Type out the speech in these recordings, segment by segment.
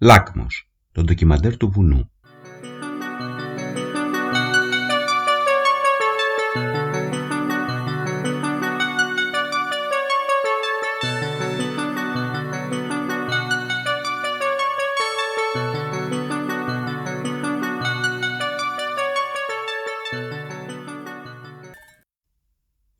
Λάκμος, το ντοκιμαντέρ του βουνού.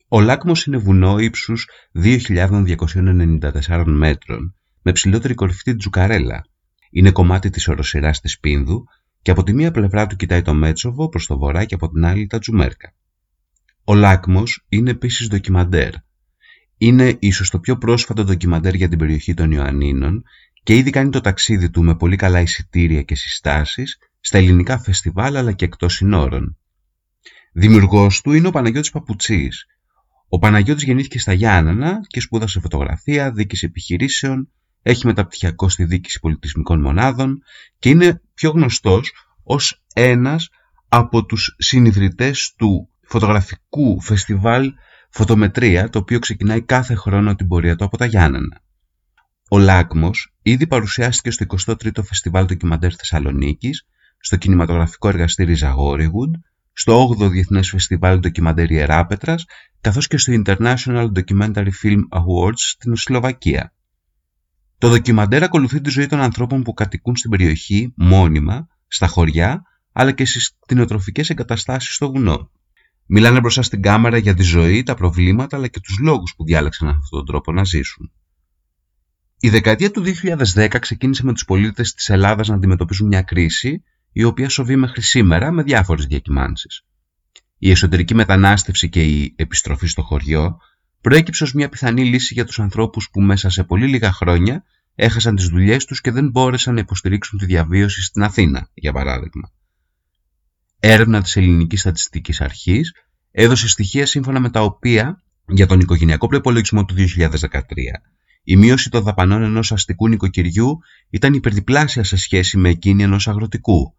Ο Λάκμος είναι βουνό ύψους 2.294 μέτρων με ψηλότερη κορυφή τη Τζουκαρέλα. Είναι κομμάτι της οροσειράς της Πίνδου και από τη μία πλευρά του κοιτάει το Μέτσοβο προς το βορρά και από την άλλη τα Τζουμέρκα. Ο Λάκμος είναι επίσης ντοκιμαντέρ. Είναι ίσως το πιο πρόσφατο ντοκιμαντέρ για την περιοχή των Ιωαννίνων και ήδη κάνει το ταξίδι του με πολύ καλά εισιτήρια και συστάσεις στα ελληνικά φεστιβάλ αλλά και εκτός συνόρων. Δημιουργός του είναι ο Παναγιώτης Παπουτσής, ο Παναγιώτης γεννήθηκε στα Γιάννενα και σπούδασε φωτογραφία, δίκηση επιχειρήσεων, έχει μεταπτυχιακό στη δίκηση πολιτισμικών μονάδων και είναι πιο γνωστός ως ένας από τους συνειδητές του φωτογραφικού φεστιβάλ Φωτομετρία, το οποίο ξεκινάει κάθε χρόνο την πορεία του από τα Γιάννενα. Ο Λάκμος ήδη παρουσιάστηκε στο 23ο Φεστιβάλ Ντοκιμαντέρ Θεσσαλονίκης, στο κινηματογραφικό εργαστήρι Ζαγόριγουντ, στο 8ο Διεθνές Φεστιβάλ Ντοκιμαντέρ Ιεράπετρας καθώς και στο International Documentary Film Awards στην Σλοβακία. Το ντοκιμαντέρ ακολουθεί τη ζωή των ανθρώπων που κατοικούν στην περιοχή μόνιμα, στα χωριά, αλλά και στις κτηνοτροφικές εγκαταστάσεις στο βουνό. Μιλάνε μπροστά στην κάμερα για τη ζωή, τα προβλήματα αλλά και τους λόγους που διάλεξαν αυτόν τον τρόπο να ζήσουν. Η δεκαετία του 2010 ξεκίνησε με τους πολίτες της Ελλάδας να αντιμετωπίζουν μια κρίση η οποία σοβεί μέχρι σήμερα με διάφορες διακυμάνσεις. Η εσωτερική μετανάστευση και η επιστροφή στο χωριό προέκυψε ως μια πιθανή λύση για τους ανθρώπους που μέσα σε πολύ λίγα χρόνια έχασαν τις δουλειές τους και δεν μπόρεσαν να υποστηρίξουν τη διαβίωση στην Αθήνα, για παράδειγμα. Έρευνα της Ελληνικής Στατιστικής Αρχής έδωσε στοιχεία σύμφωνα με τα οποία για τον οικογενειακό προπολογισμό του 2013 η μείωση των δαπανών ενός αστικού νοικοκυριού ήταν υπερδιπλάσια σε σχέση με εκείνη ενός αγροτικού.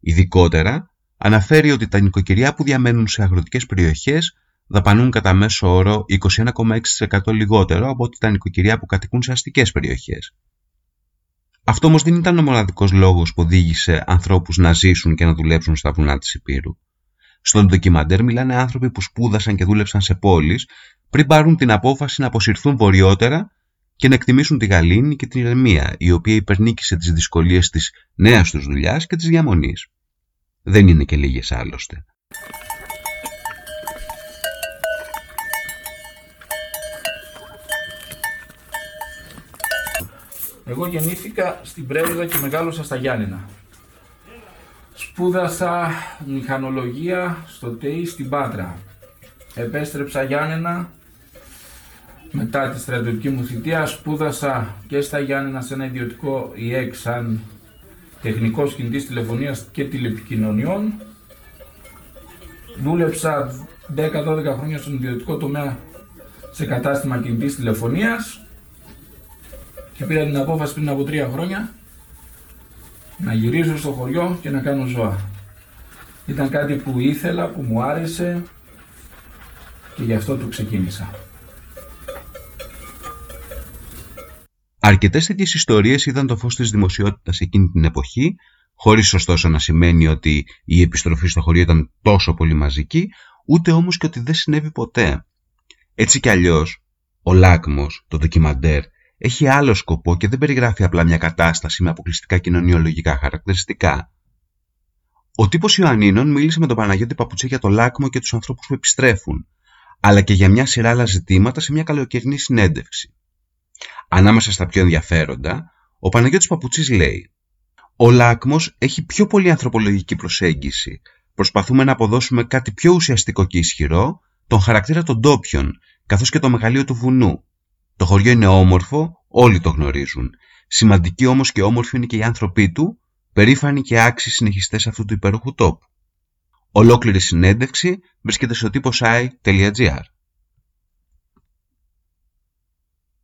Ειδικότερα, αναφέρει ότι τα νοικοκυριά που διαμένουν σε αγροτικές περιοχές δαπανούν κατά μέσο όρο 21,6% λιγότερο από ότι τα νοικοκυριά που κατοικούν σε αστικές περιοχές. Αυτό όμως δεν ήταν ο μοναδικός λόγος που οδήγησε ανθρώπους να ζήσουν και να δουλέψουν στα βουνά της Υπήρου. Στον ντοκιμαντέρ μιλάνε άνθρωποι που σπούδασαν και δούλεψαν σε πόλεις πριν πάρουν την απόφαση να αποσυρθούν βορειότερα και να εκτιμήσουν τη γαλήνη και την ηρεμία, η οποία υπερνίκησε τις δυσκολίες της νέας τους δουλειάς και της διαμονής. Δεν είναι και λίγες άλλωστε. Εγώ γεννήθηκα στην Πρέβεδα και μεγάλωσα στα Γιάννενα. Σπούδασα μηχανολογία στο ΤΕΙ στην Πάτρα. Επέστρεψα Γιάννενα μετά τη στρατιωτική μου θητεία. Σπούδασα και στα Γιάννενα σε ένα ιδιωτικό ΙΕΚ σαν τεχνικός κινητής τηλεφωνίας και τηλεπικοινωνιών. Δούλεψα 10-12 χρόνια στον ιδιωτικό τομέα σε κατάστημα κινητής τηλεφωνίας και πήρα την απόφαση πριν από τρία χρόνια να γυρίσω στο χωριό και να κάνω ζώα. Ήταν κάτι που ήθελα, που μου άρεσε και γι' αυτό το ξεκίνησα. Αρκετές τέτοιες ιστορίες είδαν το φως της δημοσιότητας εκείνη την εποχή, χωρίς ωστόσο να σημαίνει ότι η επιστροφή στο χωριό ήταν τόσο πολύ μαζική, ούτε όμως και ότι δεν συνέβη ποτέ. Έτσι κι αλλιώς, ο Λάκμος, το ντοκιμαντέρ, έχει άλλο σκοπό και δεν περιγράφει απλά μια κατάσταση με αποκλειστικά κοινωνιολογικά χαρακτηριστικά. Ο τύπος Ιωαννίνων μίλησε με τον Παναγιώτη Παπουτσέ για το Λάκμο και τους ανθρώπους που επιστρέφουν, αλλά και για μια σειρά άλλα ζητήματα σε μια καλοκαιρινή συνέντευξη. Ανάμεσα στα πιο ενδιαφέροντα, ο Παναγιώτης Παπουτσής λέει «Ο Λάκμος έχει πιο πολύ ανθρωπολογική προσέγγιση. Προσπαθούμε να αποδώσουμε κάτι πιο ουσιαστικό και ισχυρό, τον χαρακτήρα των ντόπιων, καθώς και το μεγαλείο του βουνού. Το χωριό είναι όμορφο, όλοι το γνωρίζουν. Σημαντικοί όμως και όμορφοι είναι και οι άνθρωποι του, περήφανοι και άξιοι συνεχιστές αυτού του υπέροχου τόπου. Ολόκληρη συνέντευξη βρίσκεται στο τύπος site.gr.